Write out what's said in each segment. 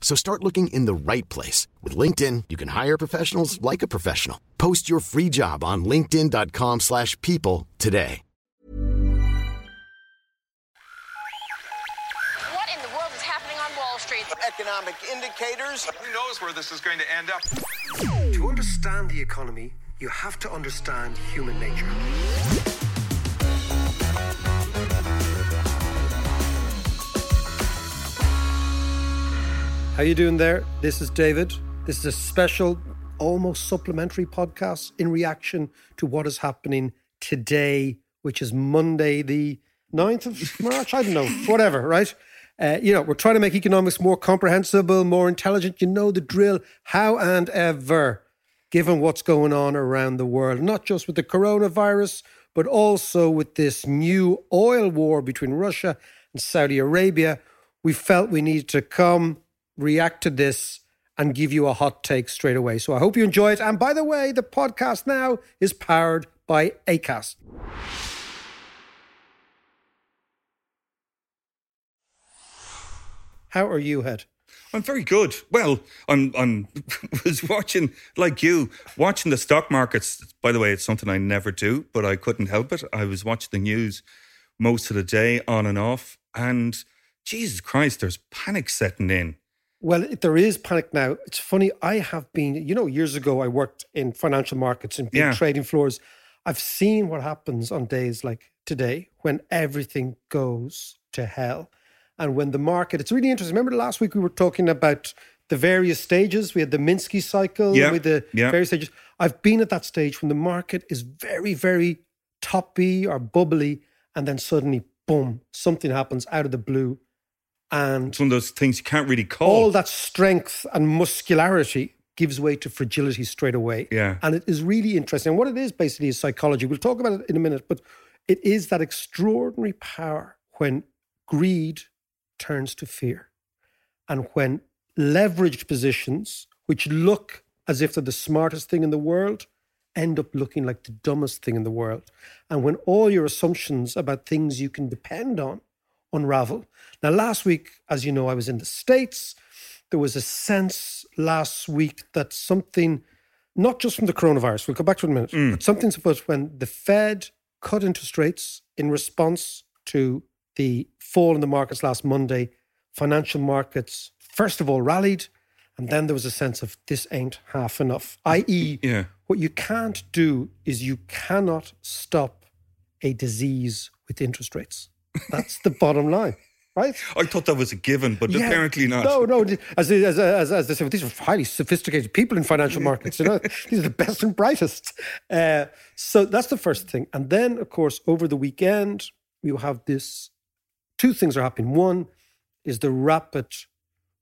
So start looking in the right place. With LinkedIn, you can hire professionals like a professional. Post your free job on linkedin.com slash people today. What in the world is happening on Wall Street? Economic indicators. Who knows where this is going to end up? To understand the economy, you have to understand human nature. How you doing there? This is David. This is a special, almost supplementary podcast in reaction to what is happening today, which is Monday, the 9th of March. I don't know, whatever, right? Uh, you know, we're trying to make economics more comprehensible, more intelligent. You know the drill. How and ever, given what's going on around the world, not just with the coronavirus, but also with this new oil war between Russia and Saudi Arabia, we felt we needed to come react to this and give you a hot take straight away. So I hope you enjoy it. And by the way, the podcast now is powered by ACAST. How are you, Head? I'm very good. Well, I'm I'm was watching like you watching the stock markets. By the way, it's something I never do, but I couldn't help it. I was watching the news most of the day, on and off, and Jesus Christ, there's panic setting in. Well, there is panic now. It's funny. I have been, you know, years ago, I worked in financial markets and big Yeah. trading floors. I've seen what happens on days like today when everything goes to hell. And when the market, it's really interesting. Remember last week we were talking about the various stages? We had the Minsky cycle Yeah, with the yeah. various stages. I've been at that stage when the market is very, very toppy or bubbly. And then suddenly, boom, something happens out of the blue. And It's one of those things you can't really call. all that strength and muscularity gives way to fragility straight away. Yeah. And it is really interesting. And what it is basically is psychology. We'll talk about it in a minute, but it is that extraordinary power when greed turns to fear and when leveraged positions, which look as if they're the smartest thing in the world, end up looking like the dumbest thing in the world. And when all your assumptions about things you can depend on unravel. Now, last week, as you know, I was in the States. There was a sense last week that something, not just from the coronavirus, we'll come back to it in a minute, mm. but something's about when the Fed cut interest rates in response to the fall in the markets last Monday, financial markets, first of all, rallied. And then there was a sense of this ain't half enough, i.e., Yeah. what you can't do is you cannot stop a disease with interest rates. That's the bottom line, right? I thought that was a given, but Yeah. apparently not. No, no. As, as, as, as they say, these are highly sophisticated people in financial markets. You know, these are the best and brightest. Uh, so that's the first thing. And then, of course, over the weekend, you have this. Two things are happening. One is the rapid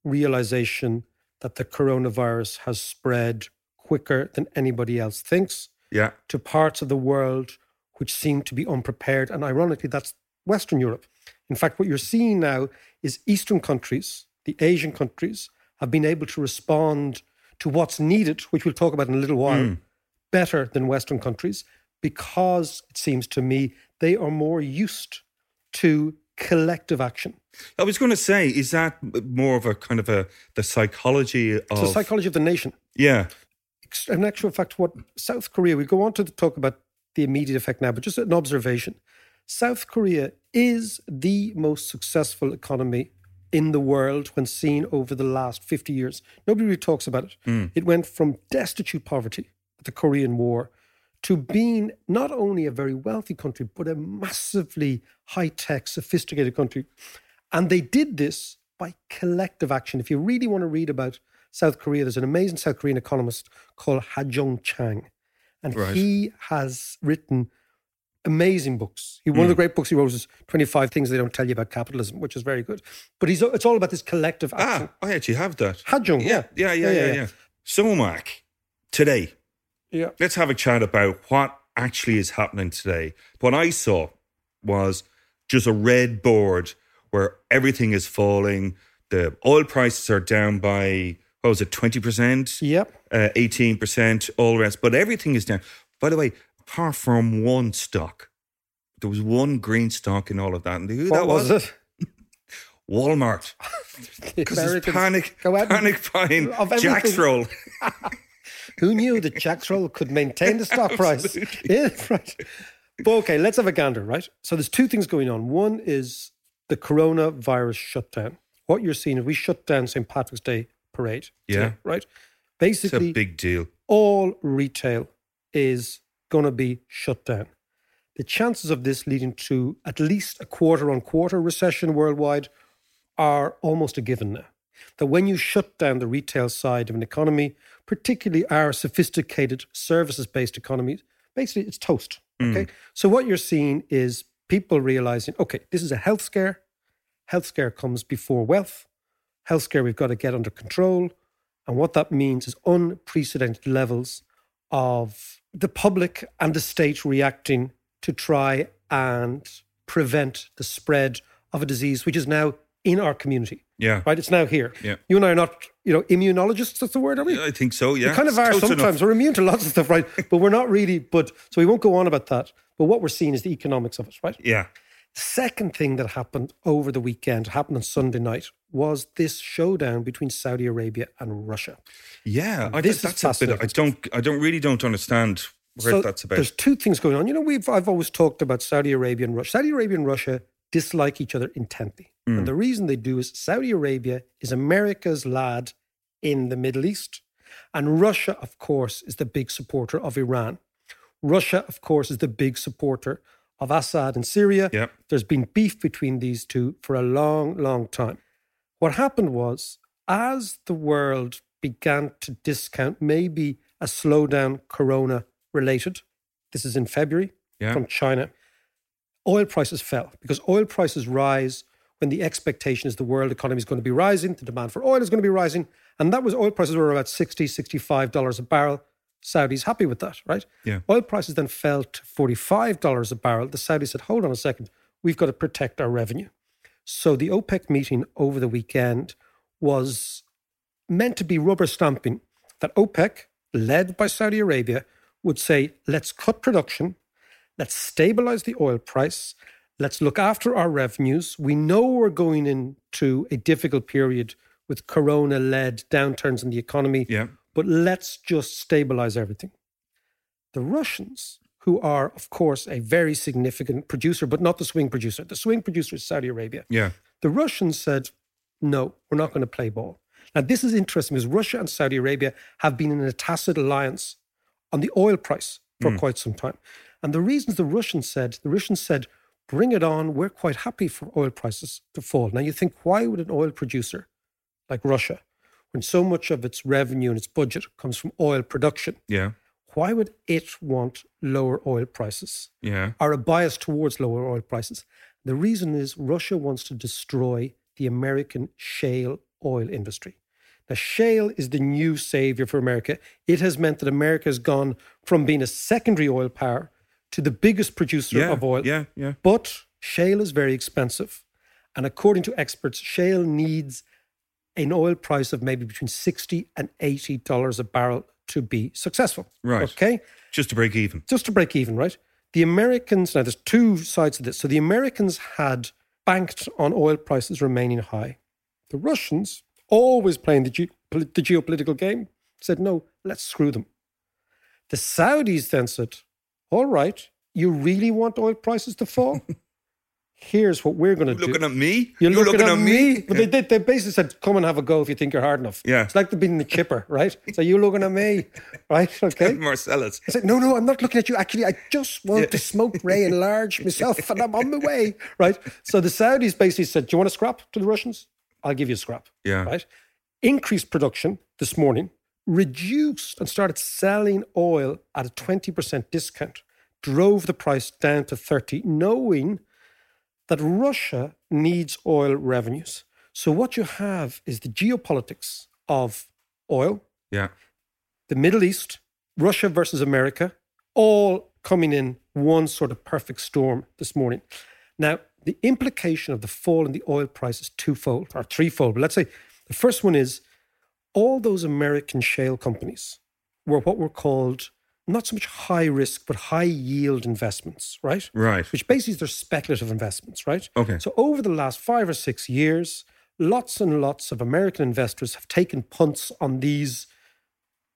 realization that the coronavirus has spread quicker than anybody else thinks Yeah. to parts of the world which seem to be unprepared. And ironically, that's Western Europe. In fact, what you're seeing now is Eastern countries, the Asian countries, have been able to respond to what's needed, which we'll talk about in a little while, mm. better than Western countries because it seems to me they are more used to collective action. I was going to say, is that more of a kind of a the psychology of It's the psychology of the nation. Yeah. in actual fact, what South Korea, we go on to talk about the immediate effect now, but just an observation. South Korea is the most successful economy in the world when seen over the last 50 years. Nobody really talks about it. Hmm. It went from destitute poverty, at the Korean War, to being not only a very wealthy country, but a massively high tech, sophisticated country. And they did this by collective action. If you really want to read about South Korea, there's an amazing South Korean economist called Ha-Joon Chang. And Right. he has written amazing books. He, one of the great books he wrote is 25 Things They Don't Tell You About Capitalism, which is very good. But he's it's all about this collective action. Ah, I actually have that. Ha-Joon, Yeah, yeah, yeah, yeah, yeah. So, Mark, today, yeah. let's have a chat about what actually is happening today. What I saw was just a red board where everything is falling. The oil prices are down by, what was it, 20%? Yep. uh, 18%, all the rest, but everything is down. By the way, apart from one stock, there was one green stock in all of that. And who What that was, was? it? Walmart. Because Americans panic, go out and- panic buying of Jack's roll. Who knew that Jack's Roll could maintain the stock price? Yeah, right. But okay, let's have a gander, right? So there's two things going on. One is the coronavirus shutdown. What you're seeing is we shut down St. Patrick's Day parade. today, Yeah. Right? It's a Basically, big deal. all retail is going to be shut down. The chances of this leading to at least a quarter on quarter recession worldwide are almost a given now. That when you shut down the retail side of an economy, particularly our sophisticated services based economies, basically it's toast. Hmm. Okay. So what you're seeing is people realizing, okay, this is a health scare. Health scare comes before wealth. Health scare we've got to get under control. And what that means is unprecedented levels of the public and the state reacting to try and prevent the spread of a disease which is now in our community. Yeah. Right? It's now here. Yeah. You and I are not, you know, immunologists, that's the word, are we? I think so, yeah. We kind of are sometimes. enough. We're immune to lots of stuff, right? but we're not really. But so we won't go on about that. But what we're seeing is the economics of it, right? Yeah. Second thing that happened over the weekend, happened on Sunday night, was this showdown between Saudi Arabia and Russia. Yeah. I, This is that's a bit, I don't, I don't really don't understand where So that's about. There's two things going on. You know, we've I've always talked about Saudi Arabia and Russia. Saudi Arabia and Russia dislike each other intently. Mm. And the reason they do is Saudi Arabia is America's lad in the Middle East. And Russia, of course, is the big supporter of Iran. Russia, of course, is the big supporter of Assad in Syria. Yep. There's been beef between these two for a long, long time. What happened was, as the world began to discount maybe a slowdown corona related, this is in February Yeah. from China, oil prices fell because oil prices rise when the expectation is the world economy is going to be rising, the demand for oil is going to be rising. And that was oil prices were about 60 $65 a barrel. Saudis happy with that, right? Yeah. Oil prices then fell to $45 a barrel. The Saudis said, hold on a second, we've got to protect our revenue. So the OPEC meeting over the weekend was meant to be rubber stamping that OPEC, led by Saudi Arabia, would say, let's cut production, let's stabilize the oil price, let's look after our revenues. We know we're going into a difficult period with corona led downturns in the economy, Yeah. But let's just stabilize everything. The Russians, who are, of course, a very significant producer, but not the swing producer, the swing producer is Saudi Arabia. Yeah. The Russians said, no, we're not going to play ball. Now, this is interesting because Russia and Saudi Arabia have been in a tacit alliance on the oil price for hmm. quite some time. And the reasons the Russians said, the Russians said, bring it on. We're quite happy for oil prices to fall. Now, you think, why would an oil producer like Russia, when so much of its revenue and its budget comes from oil production, Yeah. why would it want lower oil prices? Yeah. are a bias towards lower oil prices. The reason is Russia wants to destroy the American shale oil industry. Now, shale is the new savior for America. It has meant that America has gone from being a secondary oil power to the biggest producer Yeah. of oil. Yeah. Yeah. But shale is very expensive. And according to experts, shale needs an oil price of maybe between 60 and $80 a barrel to be successful. Right. Okay Just to break even. just to break even, right? The Americans, now there's two sides to this. So the Americans had banked on oil prices remaining high. The Russians, always playing the, ge- the geopolitical game, said, no, let's screw them. The Saudis then said, all right, you really want oil prices to fall? here's what we're going to do. You're looking at me? You're, You're looking, looking at me. me? But they did. They basically said, "Come and have a go if you think you're hard enough." Yeah. it's like being the chipper, right? So you're looking at me, right? Okay. Marcellus. I said, "No, no, I'm not looking at you. Actually, I just want to smoke Ray and large myself, and I'm on my way." Right. So the Saudis basically said, "Do you want a scrap to the Russians? I'll give you a scrap." Yeah. Right. Increased production this morning, reduced and started selling oil at a twenty percent discount, drove the price down to thirty, knowing that Russia needs oil revenues. So what you have is the geopolitics of oil, Yeah. the Middle East, Russia versus America, all coming in one sort of perfect storm this morning. Now, the implication of the fall in the oil price is twofold or threefold. But let's say the first one is all those American shale companies were what were called not so much high risk, but high yield investments, right? Right. Which basically is their speculative investments, right? Okay. So over the last five or six years, lots and lots of American investors have taken punts on these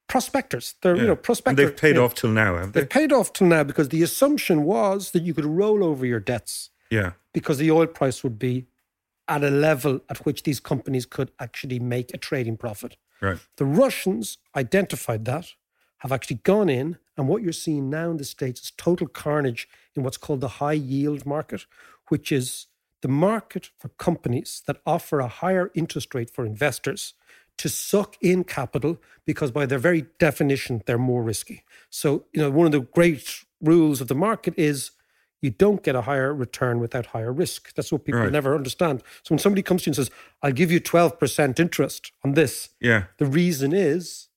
prospectors. They're, you know, prospectors. they've paid you know, off till now, have they? They've paid off till now because the assumption was that you could roll over your debts Yeah. because the oil price would be at a level at which these companies could actually make a trading profit. Right. The Russians identified that, have actually gone in, and what you're seeing now in the States is total carnage in what's called the high yield market, which is the market for companies that offer a higher interest rate for investors to suck in capital because by their very definition they're more risky. So, you know, one of the great rules of the market is you don't get a higher return without higher risk. That's what people Right. never understand. So when somebody comes to you and says, I'll give you 12% interest on this, Yeah. the reason is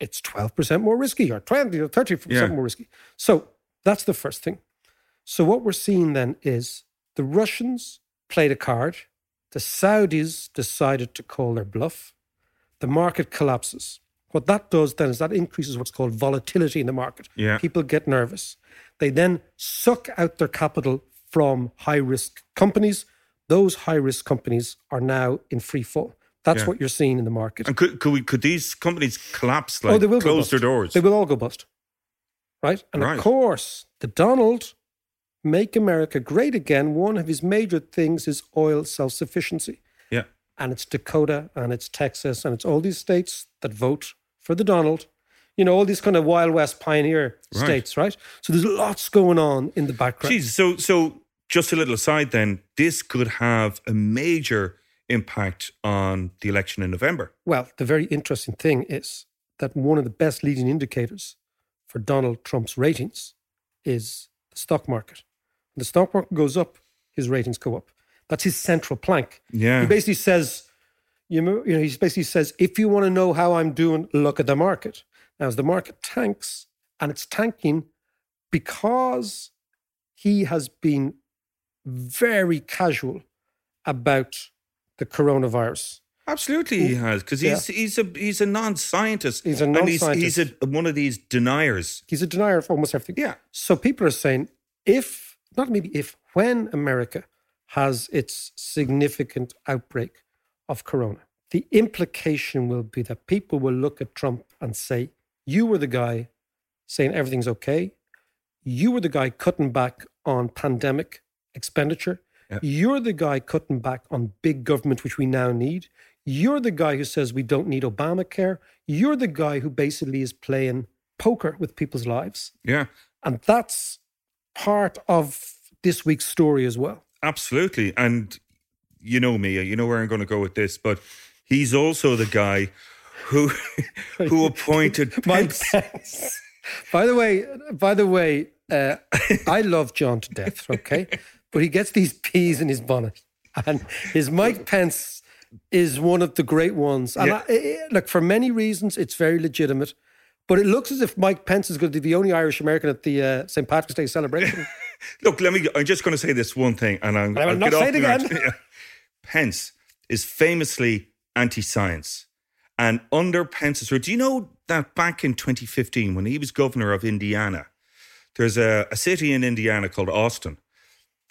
it's 12% more risky or 20 or 30% Yeah. more risky. So that's the first thing. So what we're seeing then is the Russians played a card, the Saudis decided to call their bluff, the market collapses. What that does then is that increases what's called volatility in the market. Yeah. People get nervous. They then suck out their capital from high risk companies. Those high risk companies are now in free fall. That's Yeah. what you're seeing in the market. And could, could we could these companies collapse oh, like oh, they will close their doors? They will all go bust. Right? And Right. of course, the Donald make America great again. One of his major things is oil self-sufficiency. Yeah. And it's Dakota and it's Texas and it's all these states that vote for the Donald. You know, all these kind of Wild West pioneer Right. states, right? So there's lots going on in the background. Jeez, so so just a little aside then, this could have a major impact on the election in November. Well, the very interesting thing is that one of the best leading indicators for Donald Trump's ratings is the stock market. When the stock market goes up, his ratings go up. That's his central plank. Yeah. He basically says, you know, you know, he basically says, if you want to know how I'm doing, look at the market. Now, as the market tanks, and it's tanking because he has been very casual about the coronavirus. Absolutely, he has because he's he's a he's a non-scientist. He's a non-scientist. he's, he's a, one of these deniers. He's a denier of almost everything. Yeah. So people are saying if, not maybe if, when America has its significant outbreak of corona, the implication will be that people will look at Trump and say, You were the guy saying everything's okay. You were the guy cutting back on pandemic expenditure. Yeah. You're the guy cutting back on big government, which we now need. You're the guy who says we don't need Obamacare. You're the guy who basically is playing poker with people's lives. Yeah, And that's part of this week's story as well. absolutely. And you know me, you know where I'm going to go with this, but he's also the guy who who appointed Mike Pence. Pence. by the way, by the way, uh, I love John to death, okay? But he gets these peas in his bonnet. And his Mike Pence is one of the great ones. And Yeah. I, I- look, for many reasons, it's very legitimate. But it looks as if Mike Pence is going to be the only Irish American at the uh, St. Patrick's Day celebration. Look, let me. I'm just going to say this one thing, and I'm. I will not say it again. Yeah. Pence is famously anti-science, and under Pence's rule, do you know that back in 2015, when he was governor of Indiana, there's a, a city in Indiana called Austin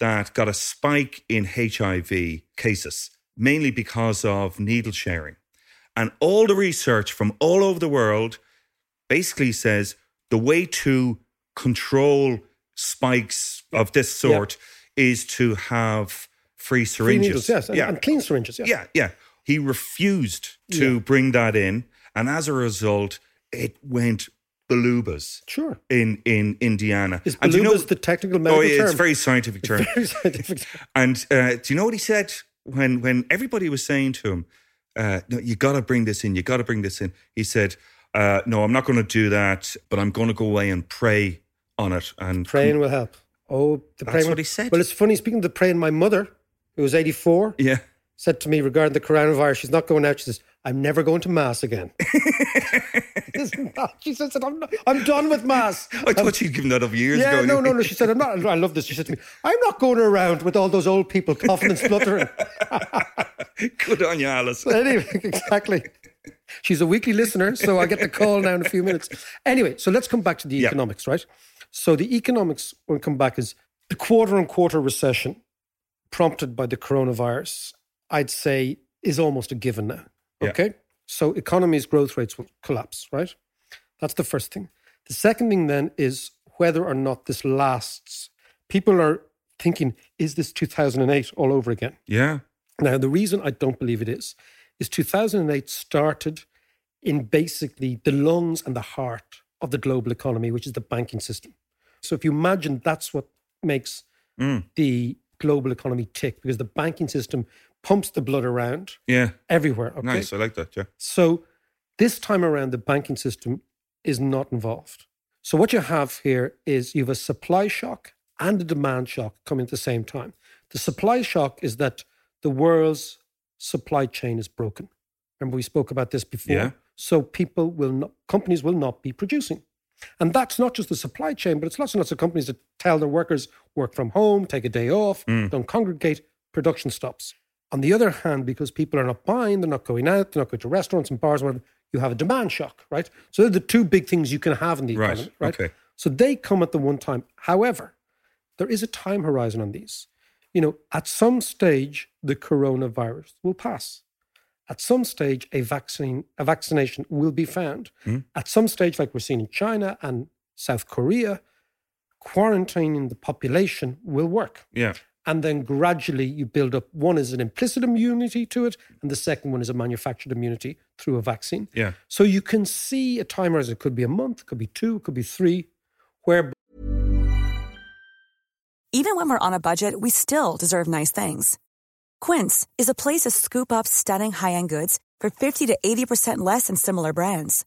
that got a spike in HIV cases, mainly because of needle sharing, and all the research from all over the world basically says the way to control spikes of this sort is to have free Free syringes. needles, yes, and, yeah, and clean syringes. Yeah. yeah, yeah. He refused to Yeah. bring that in, and as a result, it went balubas Sure. in in Indiana. Is And you know- the technical medical oh, yeah, term? it's a very scientific term. Very scientific. And uh, do you know what he said when when everybody was saying to him, uh, "No, you got to bring this in. You got to bring this in." He said, uh, "No, I'm not going to do that, but I'm going to go away and pray on it." And Praying will help. Oh, the That's praying. what he said. Well, it's funny. Speaking of the praying, my mother, who was 84, yeah, said to me regarding the coronavirus, she's not going out. She says, I'm never going to Mass again. She said, I'm, not, I'm done with Mass. I thought she'd given that up years yeah, ago. no, no, no. She said, I'm not. I love this. She said to me, I'm not going around with all those old people coughing and spluttering. Good on you, Alice. anyway, exactly. She's a weekly listener, so I get the call now in a few minutes. Anyway, so let's come back to the Yeah. economics, right? So the economics, when we come back, is the quarter on quarter recession prompted by the coronavirus, I'd say is almost a given now. Yeah. Okay. So economies' growth rates will collapse, right? That's the first thing. The second thing then is whether or not this lasts. People are thinking, is this 2008 all over again? Yeah, Now, the reason I don't believe it is, is 2008 started in basically the lungs and the heart of the global economy, which is the banking system. So if you imagine that's what makes mm. the global economy tick, because the banking system pumps the blood around yeah, everywhere. Okay? nice. I like that. Yeah, So this time around, the banking system is not involved. So what you have here is you have a supply shock and a demand shock coming at the same time. The supply shock is that the world's supply chain is broken. Remember we spoke about this before. Yeah. So people will not, companies will not be producing. And that's not just the supply chain, but it's lots and lots of companies that tell their workers work from home, take a day off, mm. don't congregate, production stops. On the other hand, because people are not buying, they're not going out, they're not going to restaurants and bars, whatever, you have a demand shock, right? So they're the two big things you can have in the Right, economy, right? okay. So they come at the one time. However, there is a time horizon on these. You know, at some stage, the coronavirus will pass. At some stage, a vaccine, a vaccination will be found. Hmm. At some stage, like we're seeing in China and South Korea, quarantining the population will work. yeah, And then gradually you build up one is an implicit immunity to it, and the second one is a manufactured immunity through a vaccine. yeah. So you can see a time horizon. It could be a month, it could be two, it could be three, where Even when we're on a budget, we still deserve nice things. Quince is a place to scoop up stunning high-end goods for 50 to 80% less than similar brands.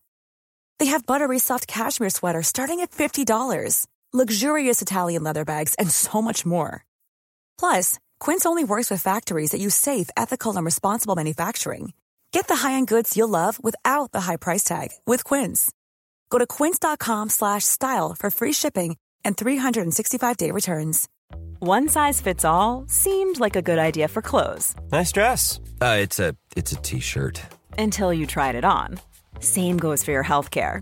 They have buttery soft cashmere sweaters starting at $50, luxurious Italian leather bags, and so much more. Plus, Quince only works with factories that use safe, ethical, and responsible manufacturing. Get the high-end goods you'll love without the high price tag with Quince. Go to quince.com slash style for free shipping and 365-day returns. One size fits all seemed like a good idea for clothes Nice dress. Uh, it's a it's a t-shirt. until you tried it on. Same goes for your healthcare.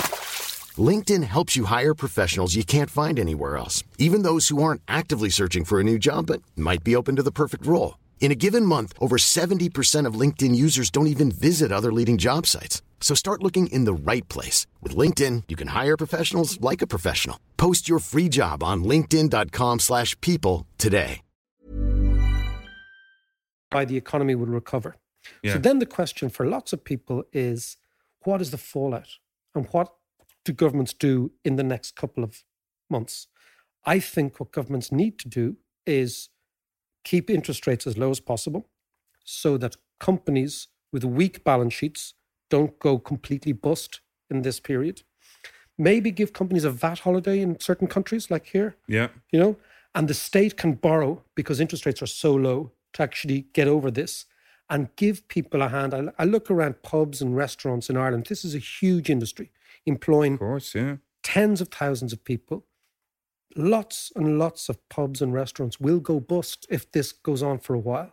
LinkedIn helps you hire professionals you can't find anywhere else, even those who aren't actively searching for a new job but might be open to the perfect role. In a given month, over 70% of LinkedIn users don't even visit other leading job sites. So start looking in the right place. With LinkedIn, you can hire professionals like a professional. Post your free job on linkedin.com/people slash people today. by the economy will recover. Yeah. So then the question for lots of people is what is the fallout and what do governments do in the next couple of months? I think what governments need to do is keep interest rates as low as possible so that companies with weak balance sheets don't go completely bust in this period. Maybe give companies a VAT holiday in certain countries like here Yeah. you know and the state can borrow because interest rates are so low to actually get over this and give people a hand I, I look around pubs and restaurants in ireland this is a huge industry employing course, yeah. tens of thousands of people lots and lots of pubs and restaurants will go bust if this goes on for a while.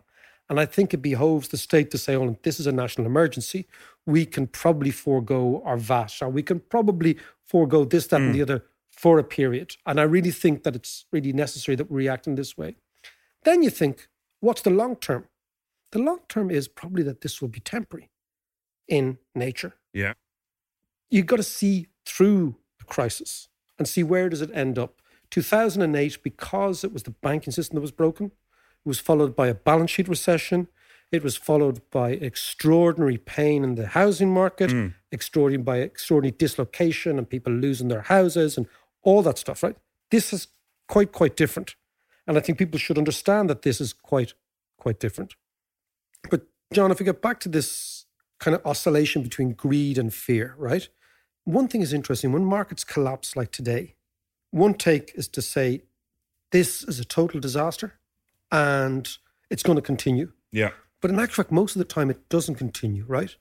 And I think it behoves the state to say, oh, this is a national emergency. We can probably forego our VAT, or we can probably forego this, that, and the mm. other for a period. And I really think that it's really necessary that we react in this way. Then you think, what's the long term? The long term is probably that this will be temporary in nature. Yeah. You've got to see through the crisis and see where does it end up. 2008, because it was the banking system that was broken, it was followed by a balance sheet recession. It was followed by extraordinary pain in the housing market, hmm. extraordinary by extraordinary dislocation and people losing their houses and all that stuff, right? This is quite, quite different. And I think people should understand that this is quite, quite different. But John, if we get back to this kind of oscillation between greed and fear, right? One thing is interesting when markets collapse like today, one take is to say this is a total disaster and it's going to continue. Yeah. But in actual fact, most of the time it doesn't continue, right?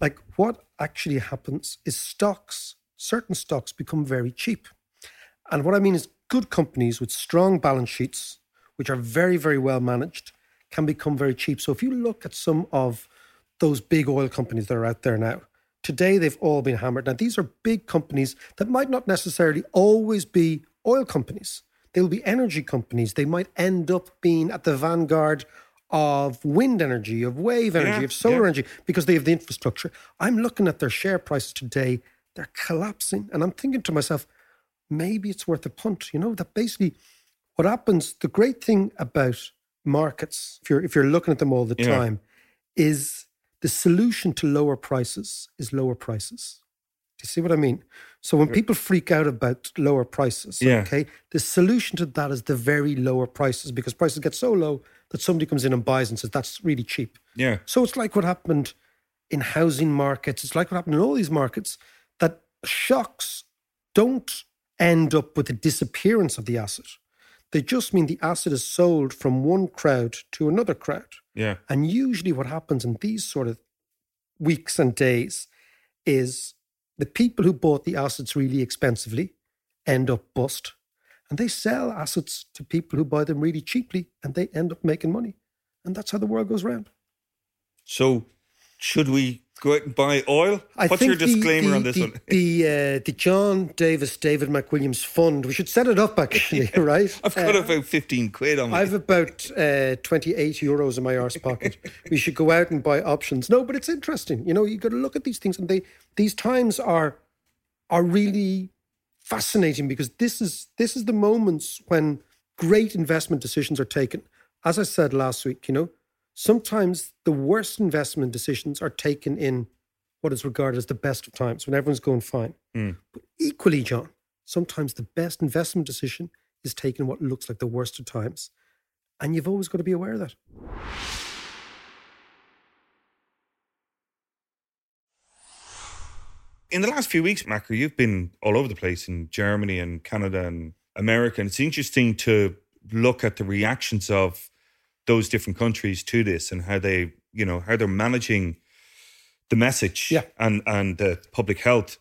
Like what actually happens is stocks, certain stocks become very cheap. And what I mean is good companies with strong balance sheets, which are very, very well managed, can become very cheap. So if you look at some of those big oil companies that are out there now, today they've all been hammered. Now, these are big companies that might not necessarily always be oil companies. They'll be energy companies. They might end up being at the vanguard of wind energy, of wave energy, Yeah, of solar yeah. energy, because they have the infrastructure. I'm looking at their share prices today, they're collapsing. And I'm thinking to myself, maybe it's worth a punt. You know, that basically what happens, the great thing about markets, if you're if you're looking at them all the Yeah. time, is the solution to lower prices is lower prices. Do you see what I mean? So when people freak out about lower prices, Yeah. okay, the solution to that is the very lower prices because prices get so low that somebody comes in and buys and says that's really cheap. Yeah. So it's like what happened in housing markets. It's like what happened in all these markets that shocks don't end up with the disappearance of the asset. They just mean the asset is sold from one crowd to another crowd. Yeah. And usually what happens in these sort of weeks and days is the people who bought the assets really expensively end up bust. And they sell assets to people who buy them really cheaply and they end up making money. And that's how the world goes round. So, should we go out and buy oil? I What's your disclaimer the, on this the, one? The uh, the John Davis David McWilliams Fund. We should set it up actually, right? I've got Uh, about 15 quid on me. I've about uh, 28 euros in my arse pocket. we should go out and buy options. No, but it's interesting. You know, you got to look at these things, and they these times are are really fascinating because this is this is the moments when great investment decisions are taken. As I said last week, you know, sometimes the worst investment decisions are taken in what is regarded as the best of times when everyone's going fine. Hmm. But equally, John, sometimes the best investment decision is taken what looks like the worst of times. And you've always got to be aware of that. in the last few weeks, Macro, you've been all over the place in Germany and Canada and America. And it's interesting to look at the reactions of those different countries to this and how they, you know, how they're managing the message Yeah. and and the public health.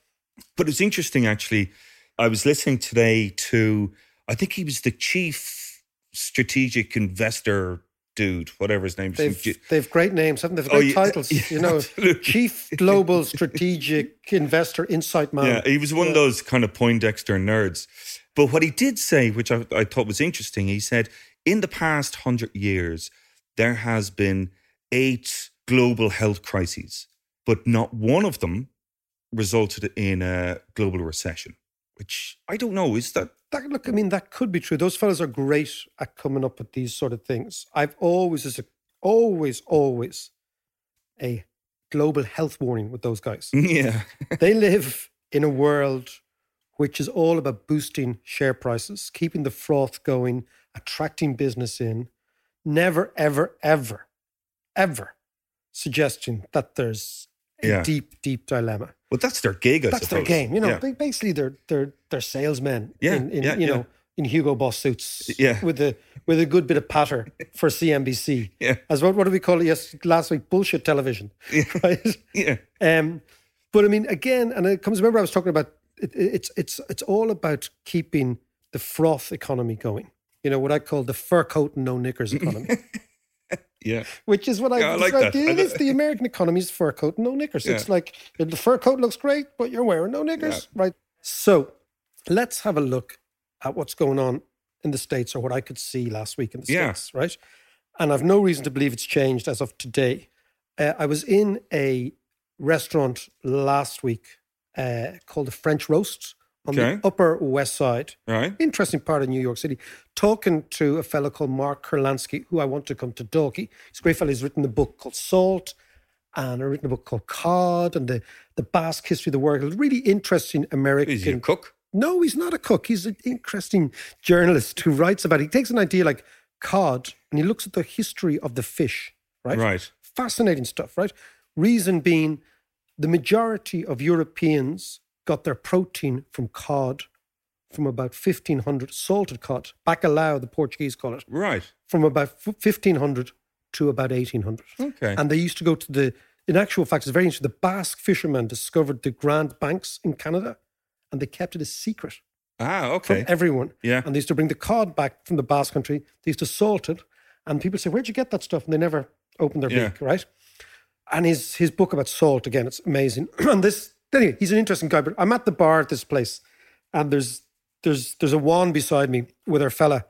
But it's interesting actually. I was listening today to I think he was the chief strategic investor dude, whatever his name is. They've, they've great names, haven't they? They've Oh, great yeah, titles. yeah, you know, absolutely. Chief Global Strategic Investor Insight Man. Yeah, he was one of those kind of Poindexter nerds. But what he did say, which I, I thought was interesting, he said, in the past hundred years, there has been eight global health crises, but not one of them resulted in a global recession. Which I don't know. Is that That, look, I mean, that could be true. Those fellas are great at coming up with these sort of things. I've always, as a, always, always a global health warning with those guys. yeah, they live in a world which is all about boosting share prices, keeping the froth going, attracting business in, never, ever, ever, ever suggesting that there's a Yeah. deep, deep dilemma. Well, that's their gig. I That's their game. You know, Yeah. basically they're they're they're salesmen. Yeah, in, in yeah, you know in Hugo Boss suits. Yeah. with a with a good bit of patter for CNBC. Yeah. as what what do we call it? Yes, last week bullshit television. Yeah. Right. yeah, Um, but I mean, again, and it comes. Remember, I was talking about it, it's it's it's all about keeping the froth economy going. You know, what I call the fur coat and no knickers economy, Yeah. which is what I, Yeah, I like that. It is the American economy is fur coat and no knickers. It's like the fur coat looks great, but you're wearing no knickers, right? So let's have a look at what's going on in the States or what I could see last week in the Yeah. States, right? And I've no reason to believe it's changed as of today. Uh, I was in a restaurant last week uh, called the French Roast on Okay. the Upper West Side. Right. Interesting part of New York City. Talking to a fellow called Mark Kurlansky, who I want to come to Dalkey. He's a great fellow. He's written a book called Salt and written a book called Cod and the, the Basque History of the World. Really interesting American. Is he a cook? No, he's not a cook. He's an interesting journalist who writes about it. He takes an idea like cod and he looks at the history of the fish, right? Right. Fascinating stuff, right? Reason being, the majority of Europeans got their protein from cod from about 1500, salted cod, bacalhau, the Portuguese call it, Right. from about 1500 to about 1800. Okay. And they used to go to the, in actual fact, it's very interesting. The Basque fishermen discovered the Grand Banks in Canada and they kept it a secret ah, okay from everyone. Yeah. And they used to bring the cod back from the Basque country. They used to salt it. And people say, Where'd you get that stuff? And they never opened their Yeah. beak, right? And his his book about salt, again, it's amazing. and this anyway, he's an interesting guy. But I'm at the bar at this place, and there's there's there's a wand beside me with her fella,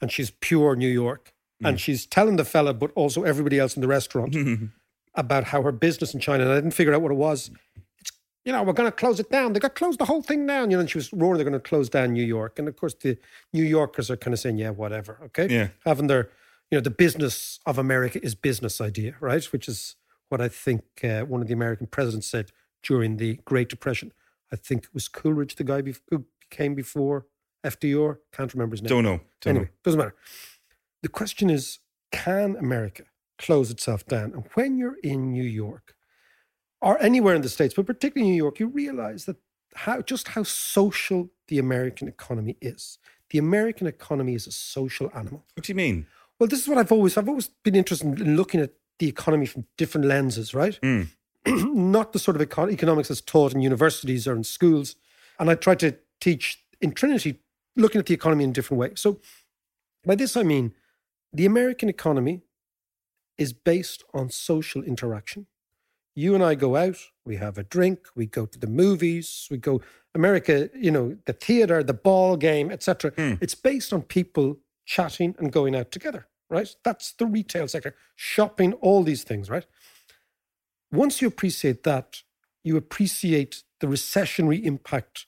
and she's pure New York. Mm. And she's telling the fella, but also everybody else in the restaurant, about how her business in China, and I didn't figure out what it was. It's you know, we're going to close it down. They got closed the whole thing down. You know, and she was roaring, they're going to close down New York. And of course, the New Yorkers are kind of saying, yeah, whatever. Okay. Yeah. Having their, you know, the business of America is business idea, right? Which is what I think uh, one of the American presidents said during the Great Depression. I think it was Coolidge, the guy bef- who came before FDR. Can't remember his name. Don't know. Don't anyway, know. doesn't matter. The question is, can America close itself down? And when you're in New York, or anywhere in the States, but particularly New York, you realize that how just how social the American economy is. The American economy is a social animal. What do you mean? Well, this is what I've always I've always been interested in looking at the economy from different lenses, right? Mm. Not the sort of econ- economics that's taught in universities or in schools. And I try to teach in Trinity, looking at the economy in a different way. So by this I mean the American economy is based on social interaction. You and I go out, we have a drink, we go to the movies, we go America, you know, the theater, the ball game, etc. Hmm. It's based on people chatting and going out together, right? That's the retail sector, shopping, all these things, right? Once you appreciate that, you appreciate the recessionary impact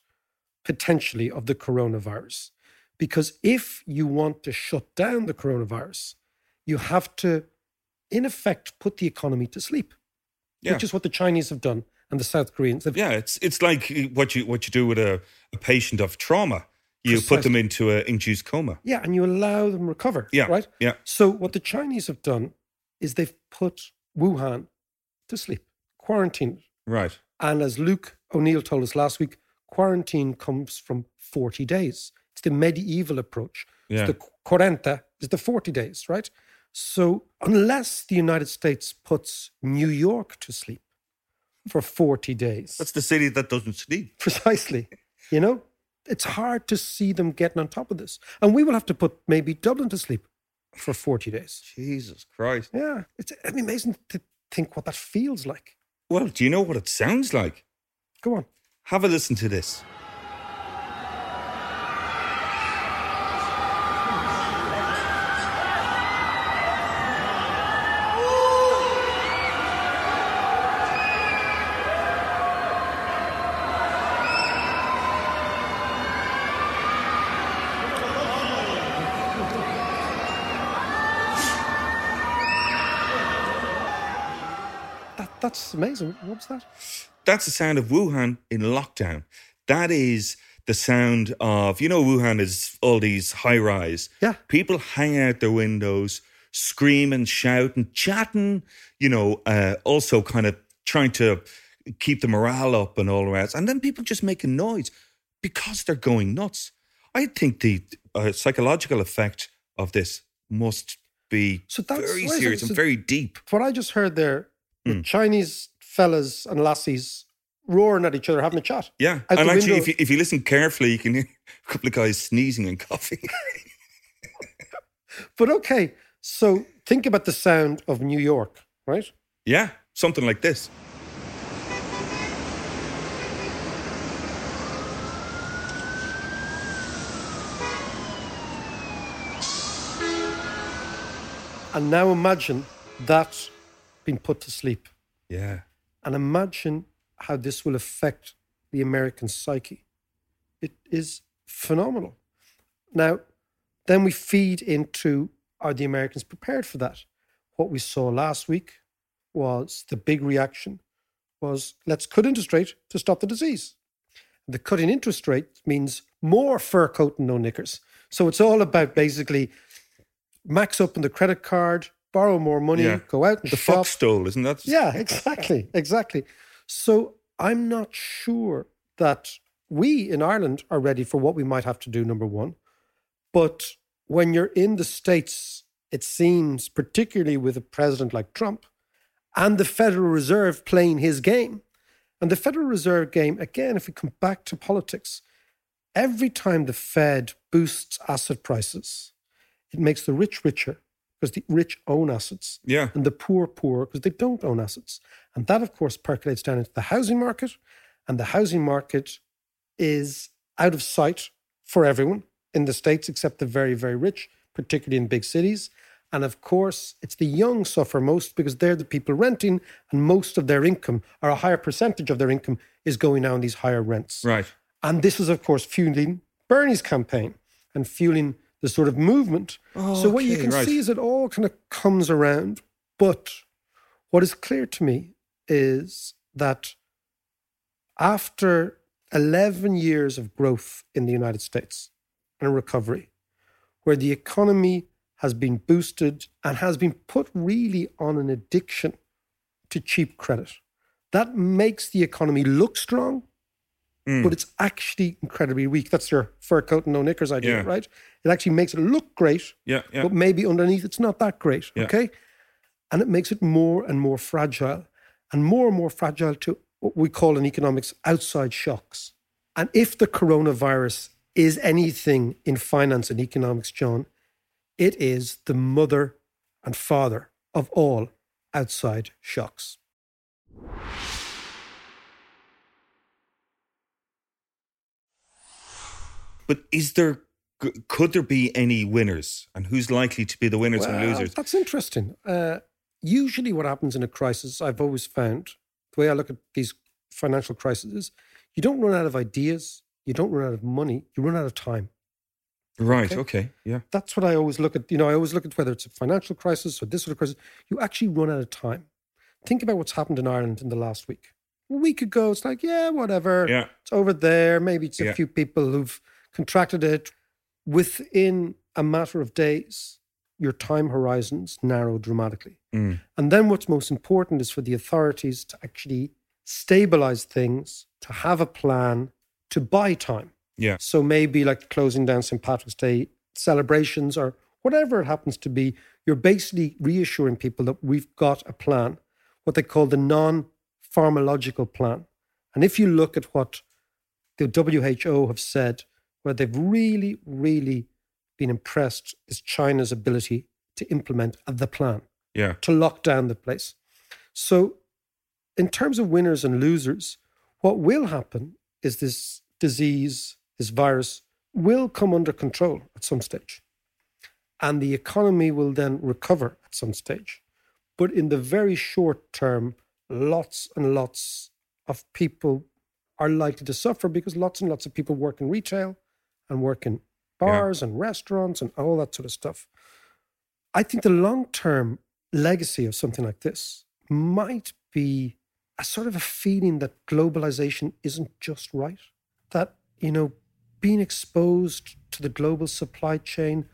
potentially of the coronavirus. Because if you want to shut down the coronavirus, you have to, in effect, put the economy to sleep, Yeah. which is what the Chinese have done and the South Koreans have. Yeah, it's it's like what you what you do with a, a patient of trauma. You put them into a induced coma. Yeah, and you allow them recover. Yeah, Right? yeah. So what the Chinese have done is they've put Wuhan to sleep, quarantine. Right. And as Luke O'Neill told us last week, quarantine comes from 40 days. It's the medieval approach. Yeah. It's the quarenta is the 40 days, right? So unless the United States puts New York to sleep for 40 days, That's the city that doesn't sleep. precisely, you know, it's hard to see them getting on top of this. And we will have to put maybe Dublin to sleep for 40 days. Jesus Christ. Yeah, it's I mean, amazing to think what that feels like. Well, do you know what it sounds like? Go on. Have a listen to this. That's amazing. What's that? That's the sound of Wuhan in lockdown. That is the sound of, you know, Wuhan is all these high rise. Yeah. People hanging out their windows, screaming, shouting, chatting, you know, uh, also kind of trying to keep the morale up and all the rest. And then people just making noise because they're going nuts. I think the uh, psychological effect of this must be So that's- very why is it- serious and very deep. What I just heard there, The Chinese fellas and lassies roaring at each other, having a chat. Yeah, and actually, window. if you, if you listen carefully, you can hear a couple of guys sneezing and coughing. But okay, so think about the sound of New York, right? yeah, something like this. And now imagine that being put to sleep. Yeah, And imagine how this will affect the American psyche. It is phenomenal. Now, then we feed into are the Americans prepared for that? What we saw last week was the big reaction was let's cut interest rate to stop the disease. The cutting interest rate means more fur coat and no knickers. So it's all about basically max up on the credit card, borrow more money, yeah. go out and the shop. fox stole, isn't that? Yeah, exactly, exactly. So I'm not sure that we in Ireland are ready for what we might have to do, number one. But when you're in the States, it seems, particularly with a president like Trump and the Federal Reserve playing his game, and the Federal Reserve game, again, if we come back to politics, every time the Fed boosts asset prices, it makes the rich richer because the rich own assets Yeah. and the poor poor because they don't own assets. And that, of course, percolates down into the housing market. And the housing market is out of sight for everyone in the States, except the very, very rich, particularly in big cities. And of course, it's the young suffer most because they're the people renting, and most of their income, or a higher percentage of their income, is going now on these higher rents. Right. And this is, of course, fueling Bernie's campaign and fueling the sort of movement. so what you can right. see is it all kind of comes around. But what is clear to me is that after 11 years of growth in the United States and recovery, where the economy has been boosted and has been put really on an addiction to cheap credit, that makes the economy look strong, Mm. but it's actually incredibly weak. That's your fur coat and no knickers idea, Yeah. right? It actually makes it look great, Yeah, yeah. but maybe underneath it's not that great. Yeah. Okay. And it makes it more and more fragile and more and more fragile to what we call in economics outside shocks. And if the coronavirus is anything in finance and economics, John, it is the mother and father of all outside shocks. But is there, could there be any winners? And who's likely to be the winners and losers? That's interesting. Uh, usually, what happens in a crisis, I've always found, the way I look at these financial crises, is you don't run out of ideas, you don't run out of money, you run out of time. Right, okay. okay. Yeah. That's what I always look at. You know, I always look at whether it's a financial crisis or this sort of crisis. You actually run out of time. Think about what's happened in Ireland in the last week. A week ago, it's like, yeah, whatever. Yeah. It's over there. Maybe it's a Yeah. few people who've contracted it. Within a matter of days, your time horizons narrow dramatically. Mm. And then what's most important is for the authorities to actually stabilize things, to have a plan, to buy time. Yeah. So maybe like closing down St. Patrick's Day celebrations or whatever it happens to be, you're basically reassuring people that we've got a plan, what they call the non pharmacological plan. And if you look at what the WHO have said, where they've really, really been impressed is China's ability to implement the plan Yeah. to lock down the place. So, in terms of winners and losers, what will happen is this disease, this virus, will come under control at some stage. And the economy will then recover at some stage. But in the very short term, lots and lots of people are likely to suffer because lots and lots of people work in retail and work in bars and restaurants and all that sort of stuff. I think the long term legacy of something like this might be a sort of a feeling that globalization isn't just right. That, you know, being exposed to the global supply chain,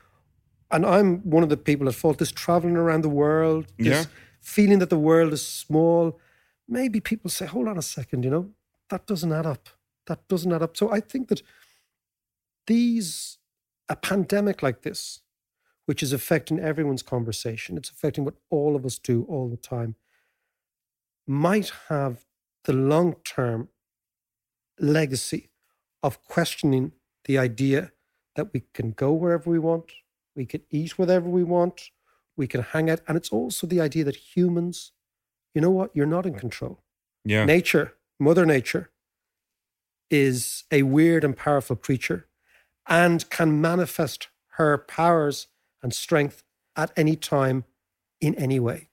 and I'm one of the people at fault, this traveling around the world, this Yeah. feeling that the world is small. Maybe people say, hold on a second, you know, that doesn't add up. That doesn't add up. So I think that these, a pandemic like this, which is affecting everyone's conversation, it's affecting what all of us do all the time, might have the long term legacy of questioning the idea that we can go wherever we want, we can eat whatever we want, we can hang out. And it's also the idea that humans, you know what, you're not in control. Yeah. Nature, Mother Nature, is a weird and powerful creature and can manifest her powers and strength at any time in any way.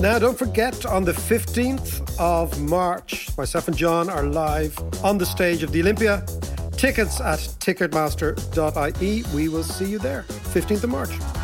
Now, don't forget, on the 15th of March, myself and John are live on the stage of the Olympia. Tickets at ticketmaster.ie. We will see you there, 15th of March.